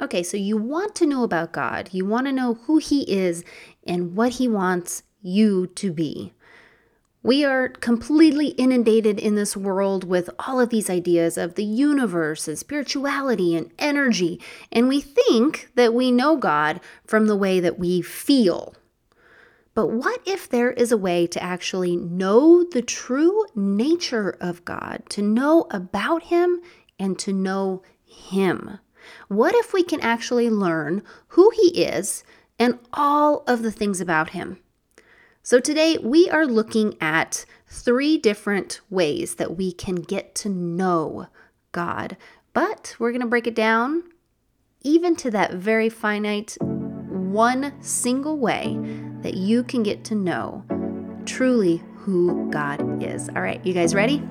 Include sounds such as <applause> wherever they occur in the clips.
Okay, so you want to know about God, you want to know who He is and what He wants you to be. We are completely inundated in this world with all of these ideas of the universe and spirituality and energy, and we think that we know God from the way that we feel. But what if there is a way to actually know the true nature of God, to know about Him and to know Him? What if we can actually learn who He is and all of the things about Him? So, today we are looking at three different ways that we can get to know God, but we're going to break it down even to that very finite one single way that you can get to know truly who God is. All right, you guys ready?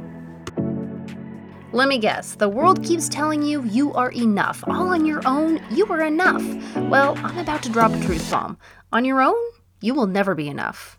Let me guess, the world keeps telling you you are enough. All on your own, you are enough. Well, I'm about to drop a truth bomb. On your own, you will never be enough.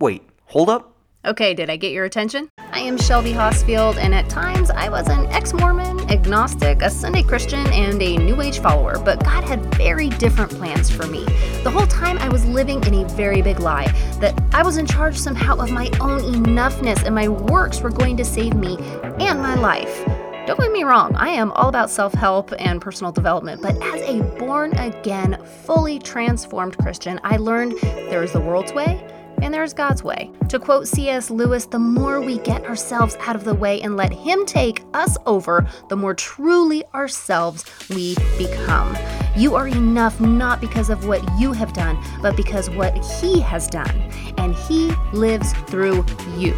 Wait, hold up. Okay, did I get your attention? I am Shelby Hosfield, and at times I was an ex Mormon, agnostic, a Sunday Christian, and a New Age follower, but God had very different plans for me. The whole time I was living in a very big lie that I was in charge somehow of my own enoughness and my works were going to save me and my life. Don't get me wrong, I am all about self help and personal development, but as a born again, fully transformed Christian, I learned there is the world's way and there's God's way. To quote C.S. Lewis, the more we get ourselves out of the way and let Him take us over, the more truly ourselves we become. You are enough not because of what you have done, but because what He has done, and He lives through you.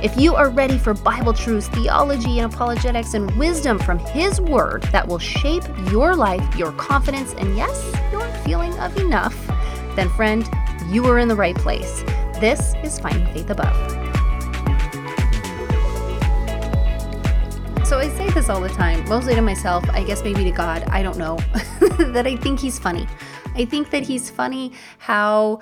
If you are ready for Bible truths, theology, and apologetics, and wisdom from His Word that will shape your life, your confidence, and yes, your feeling of enough, then, friend, you are in the right place. This is Finding Faith Above. So I say this all the time, mostly to myself, I guess maybe to God, I don't know, <laughs> that I think he's funny. I think that he's funny how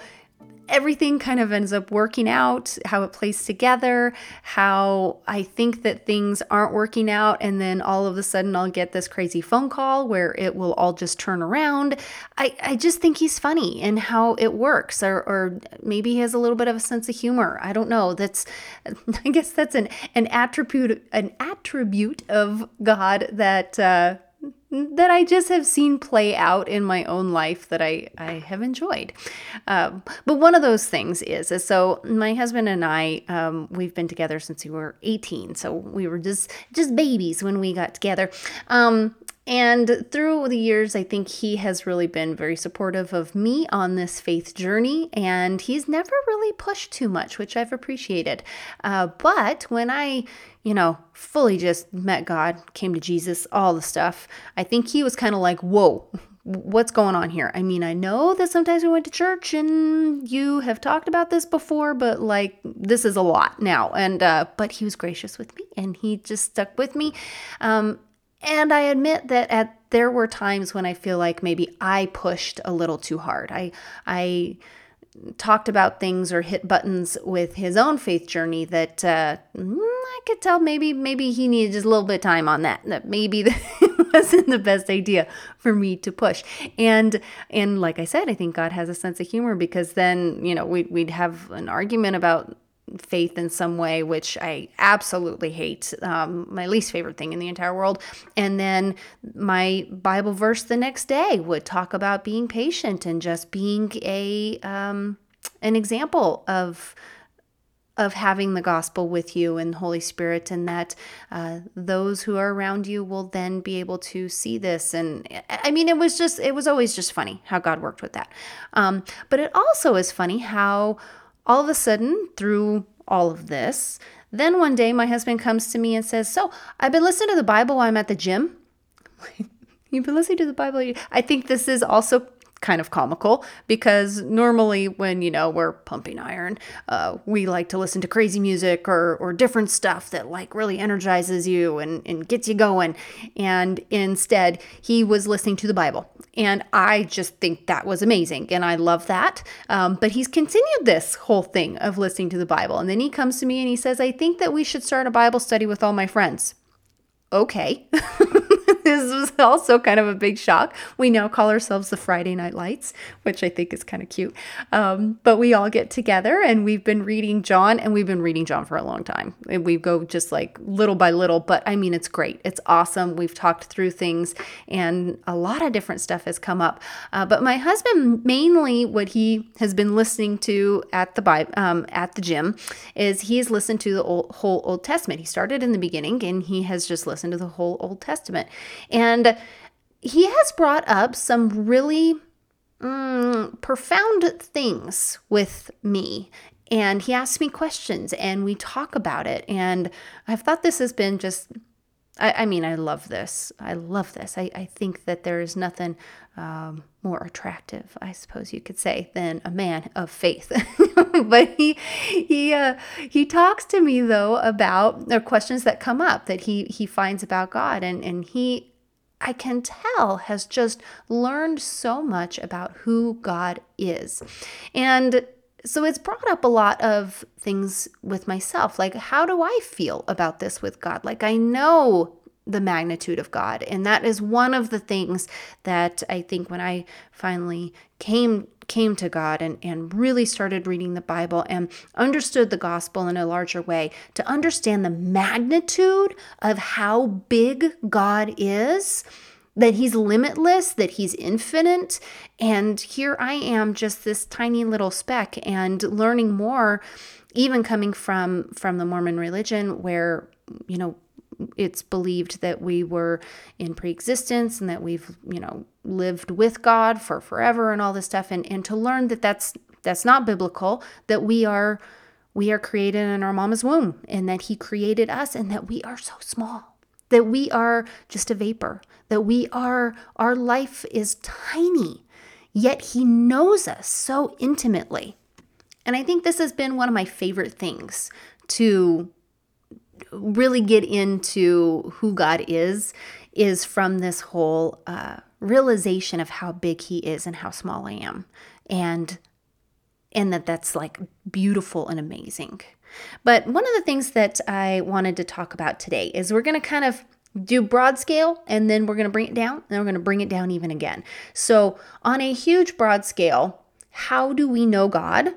everything kind of ends up working out, how it plays together, how I think that things aren't working out, and then all of a sudden I'll get this crazy phone call where it will all just turn around. I, I just think he's funny and how it works, or, or maybe he has a little bit of a sense of humor. I don't know. That's, <laughs> I guess that's an, an attribute, an attribute of God that, uh, that I just have seen play out in my own life that I, I have enjoyed. Um, but one of those things is, is so my husband and I, um, we've been together since we were 18. So we were just, just babies when we got together. Um, and through the years, I think he has really been very supportive of me on this faith journey, and he's never really pushed too much, which I've appreciated. Uh, but when I, you know, fully just met God, came to Jesus, all the stuff, I think he was kind of like, whoa, what's going on here? I mean, I know that sometimes we went to church and you have talked about this before, but like this is a lot now. And uh, but he was gracious with me and he just stuck with me. Um, and I admit that at there were times when I feel like maybe I pushed a little too hard. I I talked about things or hit buttons with his own faith journey that uh, mm, I could tell maybe maybe he needed just a little bit of time on that. That maybe <laughs> that wasn't the best idea for me to push. And and like I said, I think God has a sense of humor because then you know we'd we'd have an argument about faith in some way, which I absolutely hate, um, my least favorite thing in the entire world. And then my Bible verse the next day would talk about being patient and just being a um, an example of of having the gospel with you and Holy Spirit, and that uh, those who are around you will then be able to see this. And I mean, it was just, it was always just funny how God worked with that. Um, but it also is funny how all of a sudden, through all of this, then one day my husband comes to me and says, So I've been listening to the Bible while I'm at the gym. <laughs> You've been listening to the Bible. I think this is also kind of comical because normally when you know we're pumping iron uh, we like to listen to crazy music or, or different stuff that like really energizes you and, and gets you going. And instead he was listening to the bible. And i just think that was amazing and i love that. Um, but he's continued this whole thing of listening to the bible. And then he comes to me and he says i think that we should start a bible study with all my friends. Okay <laughs> this was also kind of a big shock. We now call ourselves the Friday Night Lights, which I think is kind of cute. Um, but we all get together and we've been reading John, and we've been reading John for a long time. And we go just like little by little, but I mean, it's great. It's awesome. We've talked through things, and a lot of different stuff has come up. Uh, but my husband, mainly what he has been listening to at the Bible, um, at the gym, is he's listened to the old, whole Old Testament. He started in the beginning, and he has just listened to the whole Old Testament. And he has brought up some really mm, profound things with me. And he asks me questions and we talk about it. And I've thought this has been just, I, I mean, I love this. I love this. I, I think that there is nothing um, more attractive, I suppose you could say, than a man of faith. <laughs> but he he uh, he talks to me though about the questions that come up that he he finds about God, and and he I can tell has just learned so much about who God is, and so it's brought up a lot of things with myself like how do i feel about this with god like i know the magnitude of God. And that is one of the things that I think when I finally came came to God and, and really started reading the Bible and understood the gospel in a larger way, to understand the magnitude of how big God is, that he's limitless, that he's infinite. And here I am, just this tiny little speck, and learning more, even coming from from the Mormon religion, where you know it's believed that we were in pre-existence and that we've you know lived with god for forever and all this stuff and and to learn that that's that's not biblical that we are we are created in our mama's womb and that he created us and that we are so small that we are just a vapor that we are our life is tiny yet he knows us so intimately and i think this has been one of my favorite things to really get into who God is is from this whole uh, realization of how big He is and how small I am, and and that that's like beautiful and amazing. But one of the things that I wanted to talk about today is we're going to kind of do broad scale and then we're going to bring it down and then we're going to bring it down even again. So, on a huge broad scale, how do we know God?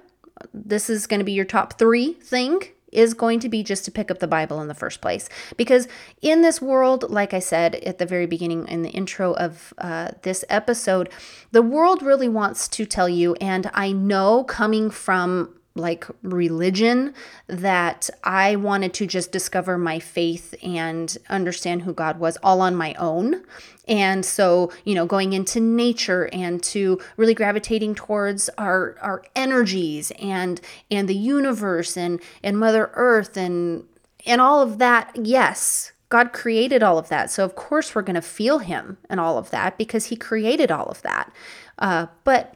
This is going to be your top three thing is going to be just to pick up the Bible in the first place. Because in this world, like I said at the very beginning in the intro of uh, this episode, the world really wants to tell you, and I know coming from like religion that I wanted to just discover my faith and understand who God was all on my own. And so, you know, going into nature and to really gravitating towards our our energies and and the universe and and Mother Earth and and all of that. Yes, God created all of that. So, of course, we're going to feel Him and all of that because He created all of that. Uh, but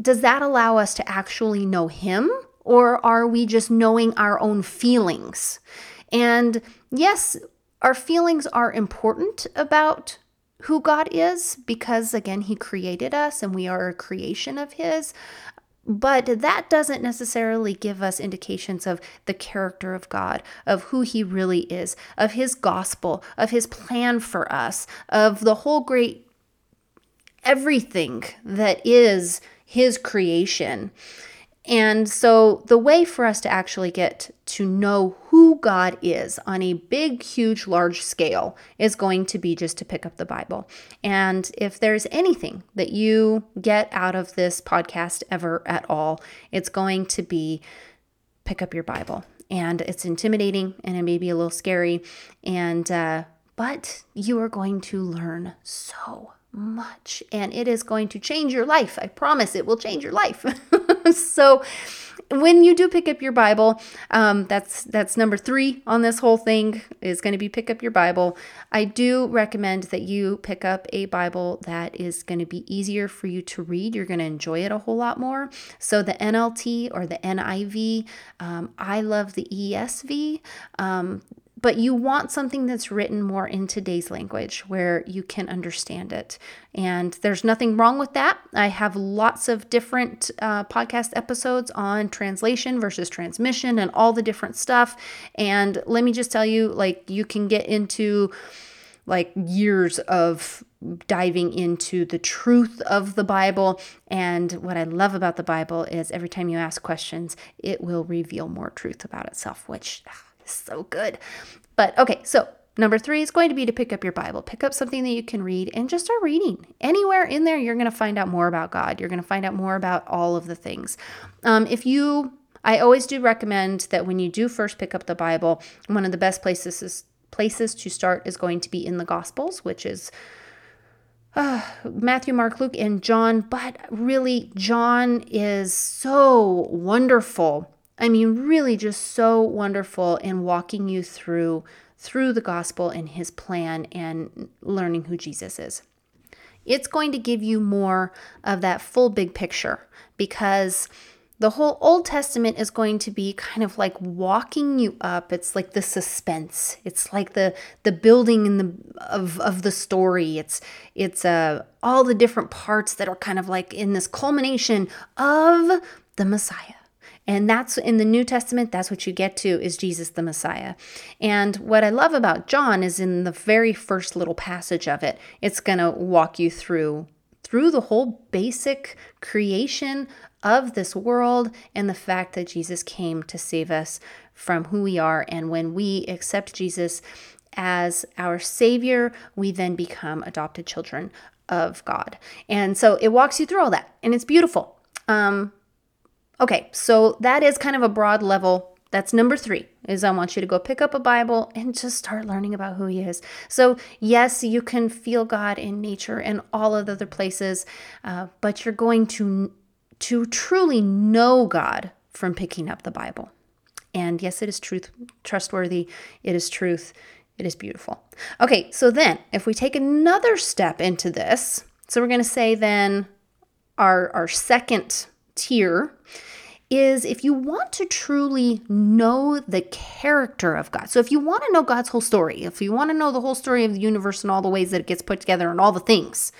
does that allow us to actually know Him? Or are we just knowing our own feelings? And yes, our feelings are important about who God is because, again, He created us and we are a creation of His. But that doesn't necessarily give us indications of the character of God, of who He really is, of His gospel, of His plan for us, of the whole great everything that is His creation. And so, the way for us to actually get to know who God is on a big, huge, large scale is going to be just to pick up the Bible. And if there's anything that you get out of this podcast ever at all, it's going to be pick up your Bible. And it's intimidating and it may be a little scary. And, uh, but you are going to learn so much and it is going to change your life. I promise it will change your life. <laughs> <laughs> so when you do pick up your Bible, um, that's that's number three on this whole thing is going to be pick up your Bible. I do recommend that you pick up a Bible that is going to be easier for you to read. You're going to enjoy it a whole lot more. So the NLT or the NIV, um, I love the ESV. Um, but you want something that's written more in today's language where you can understand it. And there's nothing wrong with that. I have lots of different uh, podcast episodes on translation versus transmission and all the different stuff. And let me just tell you, like, you can get into like years of diving into the truth of the Bible. And what I love about the Bible is every time you ask questions, it will reveal more truth about itself, which ah, so good. But okay, so Number three is going to be to pick up your Bible. Pick up something that you can read and just start reading. Anywhere in there, you're going to find out more about God. You're going to find out more about all of the things. Um, if you, I always do recommend that when you do first pick up the Bible, one of the best places is, places to start is going to be in the Gospels, which is uh, Matthew, Mark, Luke, and John. But really, John is so wonderful. I mean, really, just so wonderful in walking you through through the gospel and his plan and learning who Jesus is. It's going to give you more of that full big picture because the whole Old Testament is going to be kind of like walking you up. It's like the suspense. It's like the the building in the of of the story. It's it's uh all the different parts that are kind of like in this culmination of the Messiah. And that's in the New Testament, that's what you get to is Jesus the Messiah. And what I love about John is in the very first little passage of it, it's going to walk you through through the whole basic creation of this world and the fact that Jesus came to save us from who we are and when we accept Jesus as our savior, we then become adopted children of God. And so it walks you through all that and it's beautiful. Um, Okay, so that is kind of a broad level. That's number three is I want you to go pick up a Bible and just start learning about who he is. So yes, you can feel God in nature and all of the other places, uh, but you're going to to truly know God from picking up the Bible. And yes, it is truth, trustworthy. It is truth. It is beautiful. Okay, so then if we take another step into this, so we're going to say then our our second tier is if you want to truly know the character of God. So if you want to know God's whole story, if you want to know the whole story of the universe and all the ways that it gets put together and all the things,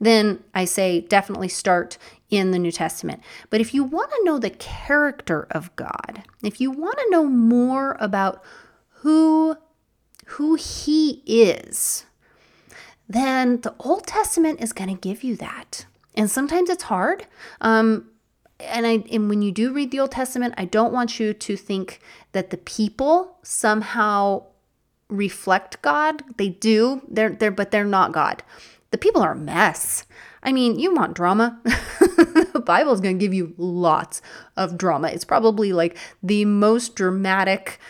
then I say definitely start in the New Testament. But if you want to know the character of God, if you want to know more about who who he is, then the Old Testament is going to give you that. And sometimes it's hard. Um, and I and when you do read the Old Testament, I don't want you to think that the people somehow reflect God. They do. They're they're but they're not God. The people are a mess. I mean, you want drama? <laughs> the Bible is going to give you lots of drama. It's probably like the most dramatic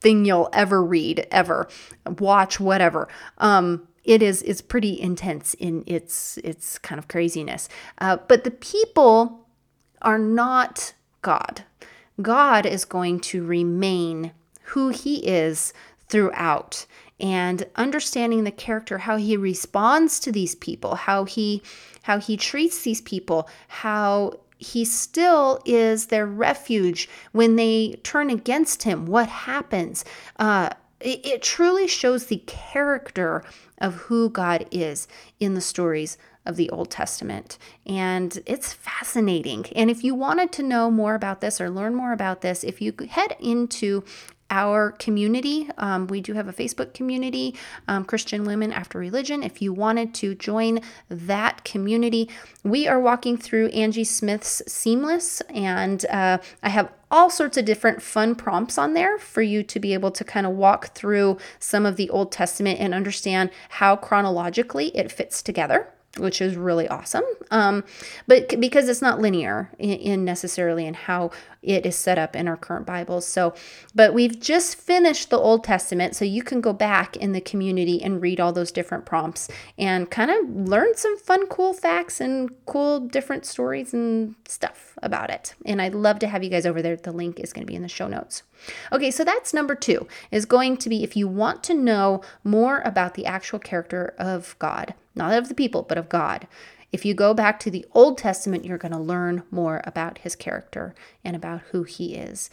thing you'll ever read, ever watch, whatever. Um, it is is pretty intense in its its kind of craziness. Uh, but the people are not God. God is going to remain who He is throughout and understanding the character how he responds to these people how he how he treats these people how he still is their refuge when they turn against him what happens uh, it, it truly shows the character of who God is in the stories of the Old Testament. And it's fascinating. And if you wanted to know more about this or learn more about this, if you head into our community. Um, we do have a Facebook community, um, Christian Women After Religion. If you wanted to join that community, we are walking through Angie Smith's Seamless, and uh, I have all sorts of different fun prompts on there for you to be able to kind of walk through some of the Old Testament and understand how chronologically it fits together which is really awesome. Um, but because it's not linear in, in, necessarily in how it is set up in our current Bibles. So, but we've just finished the Old Testament, so you can go back in the community and read all those different prompts and kind of learn some fun, cool facts and cool different stories and stuff about it. And I'd love to have you guys over there. The link is going to be in the show notes. Okay, so that's number two is going to be if you want to know more about the actual character of God, not of the people, but of God. If you go back to the Old Testament, you're going to learn more about his character and about who he is.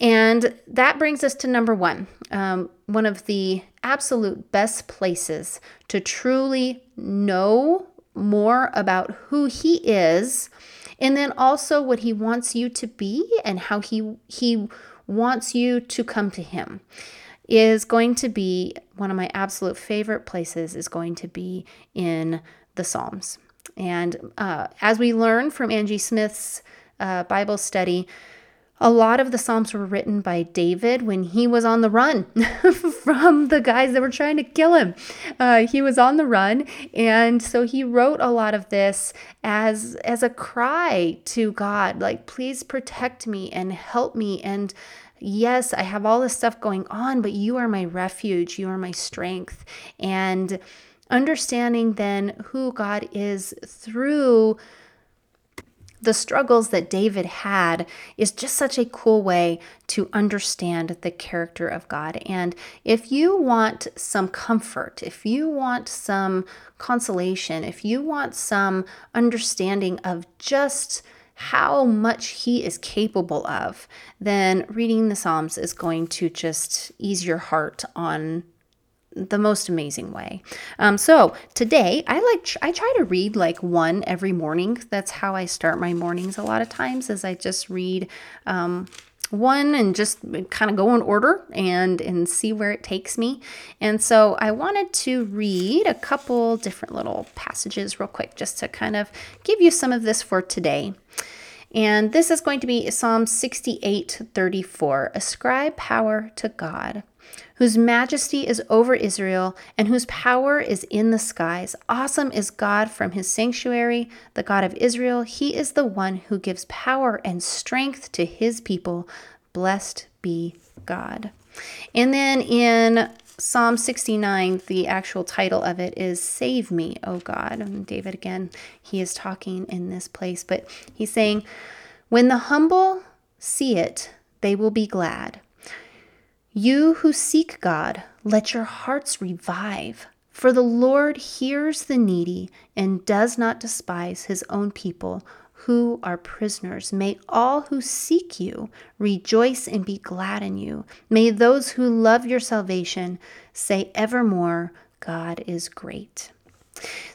And that brings us to number one um, one of the absolute best places to truly know more about who he is and then also what he wants you to be and how he he wants you to come to him is going to be one of my absolute favorite places, is going to be in the Psalms. And uh, as we learn from Angie Smith's uh, Bible study, a lot of the Psalms were written by David when he was on the run <laughs> from the guys that were trying to kill him. Uh, he was on the run, and so he wrote a lot of this as as a cry to God, like, "Please protect me and help me." And yes, I have all this stuff going on, but you are my refuge, you are my strength, and understanding then who God is through the struggles that David had is just such a cool way to understand the character of God. And if you want some comfort, if you want some consolation, if you want some understanding of just how much he is capable of, then reading the Psalms is going to just ease your heart on the most amazing way. Um, so today, I like I try to read like one every morning. That's how I start my mornings. A lot of times, Is I just read um, one and just kind of go in order and and see where it takes me. And so I wanted to read a couple different little passages real quick, just to kind of give you some of this for today. And this is going to be Psalm 68 34. Ascribe power to God whose majesty is over Israel and whose power is in the skies. Awesome is God from his sanctuary, the God of Israel. He is the one who gives power and strength to his people. Blessed be God. And then in Psalm 69, the actual title of it is Save Me, O God. And David, again, he is talking in this place, but he's saying, When the humble see it, they will be glad. You who seek God, let your hearts revive. For the Lord hears the needy and does not despise his own people who are prisoners. May all who seek you rejoice and be glad in you. May those who love your salvation say evermore, God is great.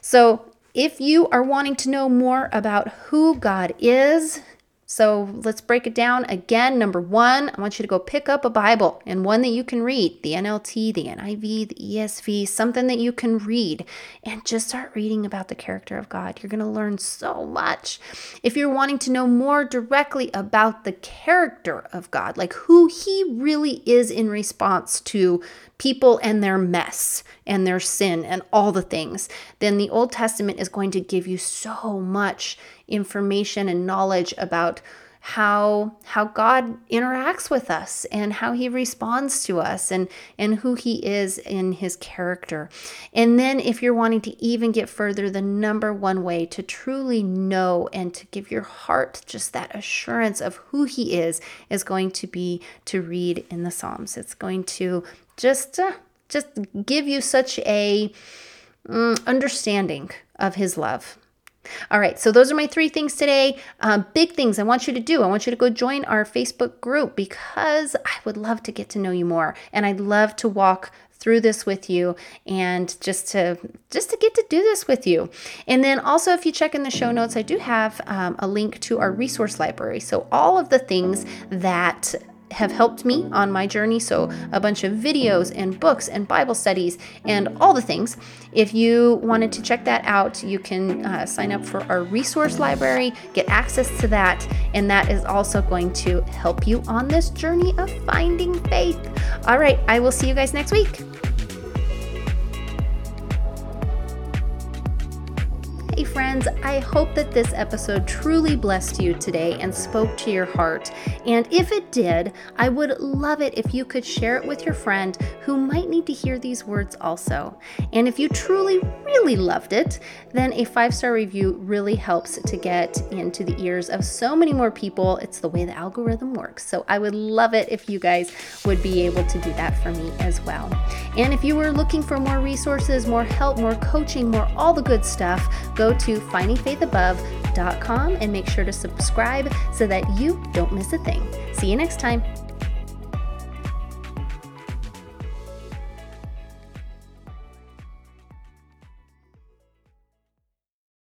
So, if you are wanting to know more about who God is, so let's break it down again. Number one, I want you to go pick up a Bible and one that you can read the NLT, the NIV, the ESV, something that you can read, and just start reading about the character of God. You're going to learn so much. If you're wanting to know more directly about the character of God, like who He really is in response to people and their mess and their sin and all the things, then the Old Testament is going to give you so much information and knowledge about how how God interacts with us and how he responds to us and and who he is in his character. And then if you're wanting to even get further the number one way to truly know and to give your heart just that assurance of who he is is going to be to read in the Psalms. It's going to just uh, just give you such a mm, understanding of his love all right, so those are my three things today. Um, big things I want you to do. I want you to go join our Facebook group because I would love to get to know you more and I'd love to walk through this with you and just to just to get to do this with you and then also if you check in the show notes i do have um, a link to our resource library so all of the things that have helped me on my journey. So, a bunch of videos and books and Bible studies and all the things. If you wanted to check that out, you can uh, sign up for our resource library, get access to that, and that is also going to help you on this journey of finding faith. All right, I will see you guys next week. Hey, friends, I hope that this episode truly blessed you today and spoke to your heart. And if it did, I would love it if you could share it with your friend who might need to hear these words also. And if you truly, really loved it, then a five star review really helps to get into the ears of so many more people. It's the way the algorithm works. So I would love it if you guys would be able to do that for me as well. And if you were looking for more resources, more help, more coaching, more all the good stuff, go go to findingfaithabove.com and make sure to subscribe so that you don't miss a thing. See you next time.